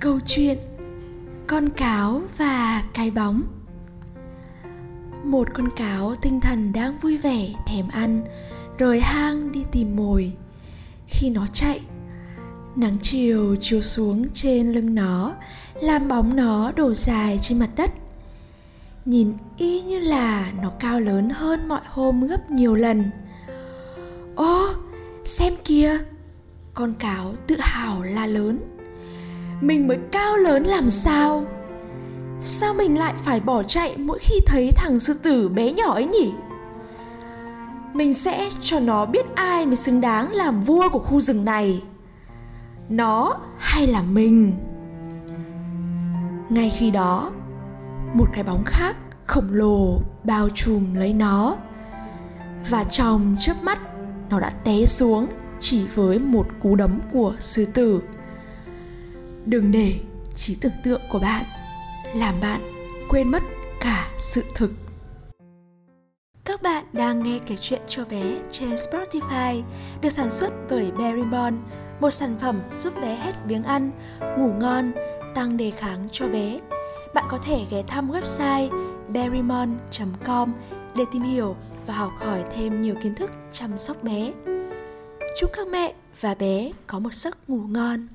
Câu chuyện Con cáo và cái bóng. Một con cáo tinh thần đang vui vẻ thèm ăn Rời hang đi tìm mồi. Khi nó chạy Nắng chiều chiếu xuống trên lưng nó Làm bóng nó đổ dài trên mặt đất. Nhìn y như là nó cao lớn hơn mọi hôm gấp nhiều lần. Ô, xem kìa Con cáo tự hào la lớn mình mới cao lớn làm sao? Sao mình lại phải bỏ chạy mỗi khi thấy thằng sư tử bé nhỏ ấy nhỉ? Mình sẽ cho nó biết ai mới xứng đáng làm vua của khu rừng này. Nó hay là mình? Ngay khi đó, một cái bóng khác khổng lồ bao trùm lấy nó. Và trong chớp mắt, nó đã té xuống chỉ với một cú đấm của sư tử đừng để trí tưởng tượng của bạn làm bạn quên mất cả sự thực các bạn đang nghe kể chuyện cho bé trên Spotify được sản xuất bởi Berrybon, một sản phẩm giúp bé hết biếng ăn, ngủ ngon, tăng đề kháng cho bé. Bạn có thể ghé thăm website berrymon.com để tìm hiểu và học hỏi thêm nhiều kiến thức chăm sóc bé. Chúc các mẹ và bé có một giấc ngủ ngon.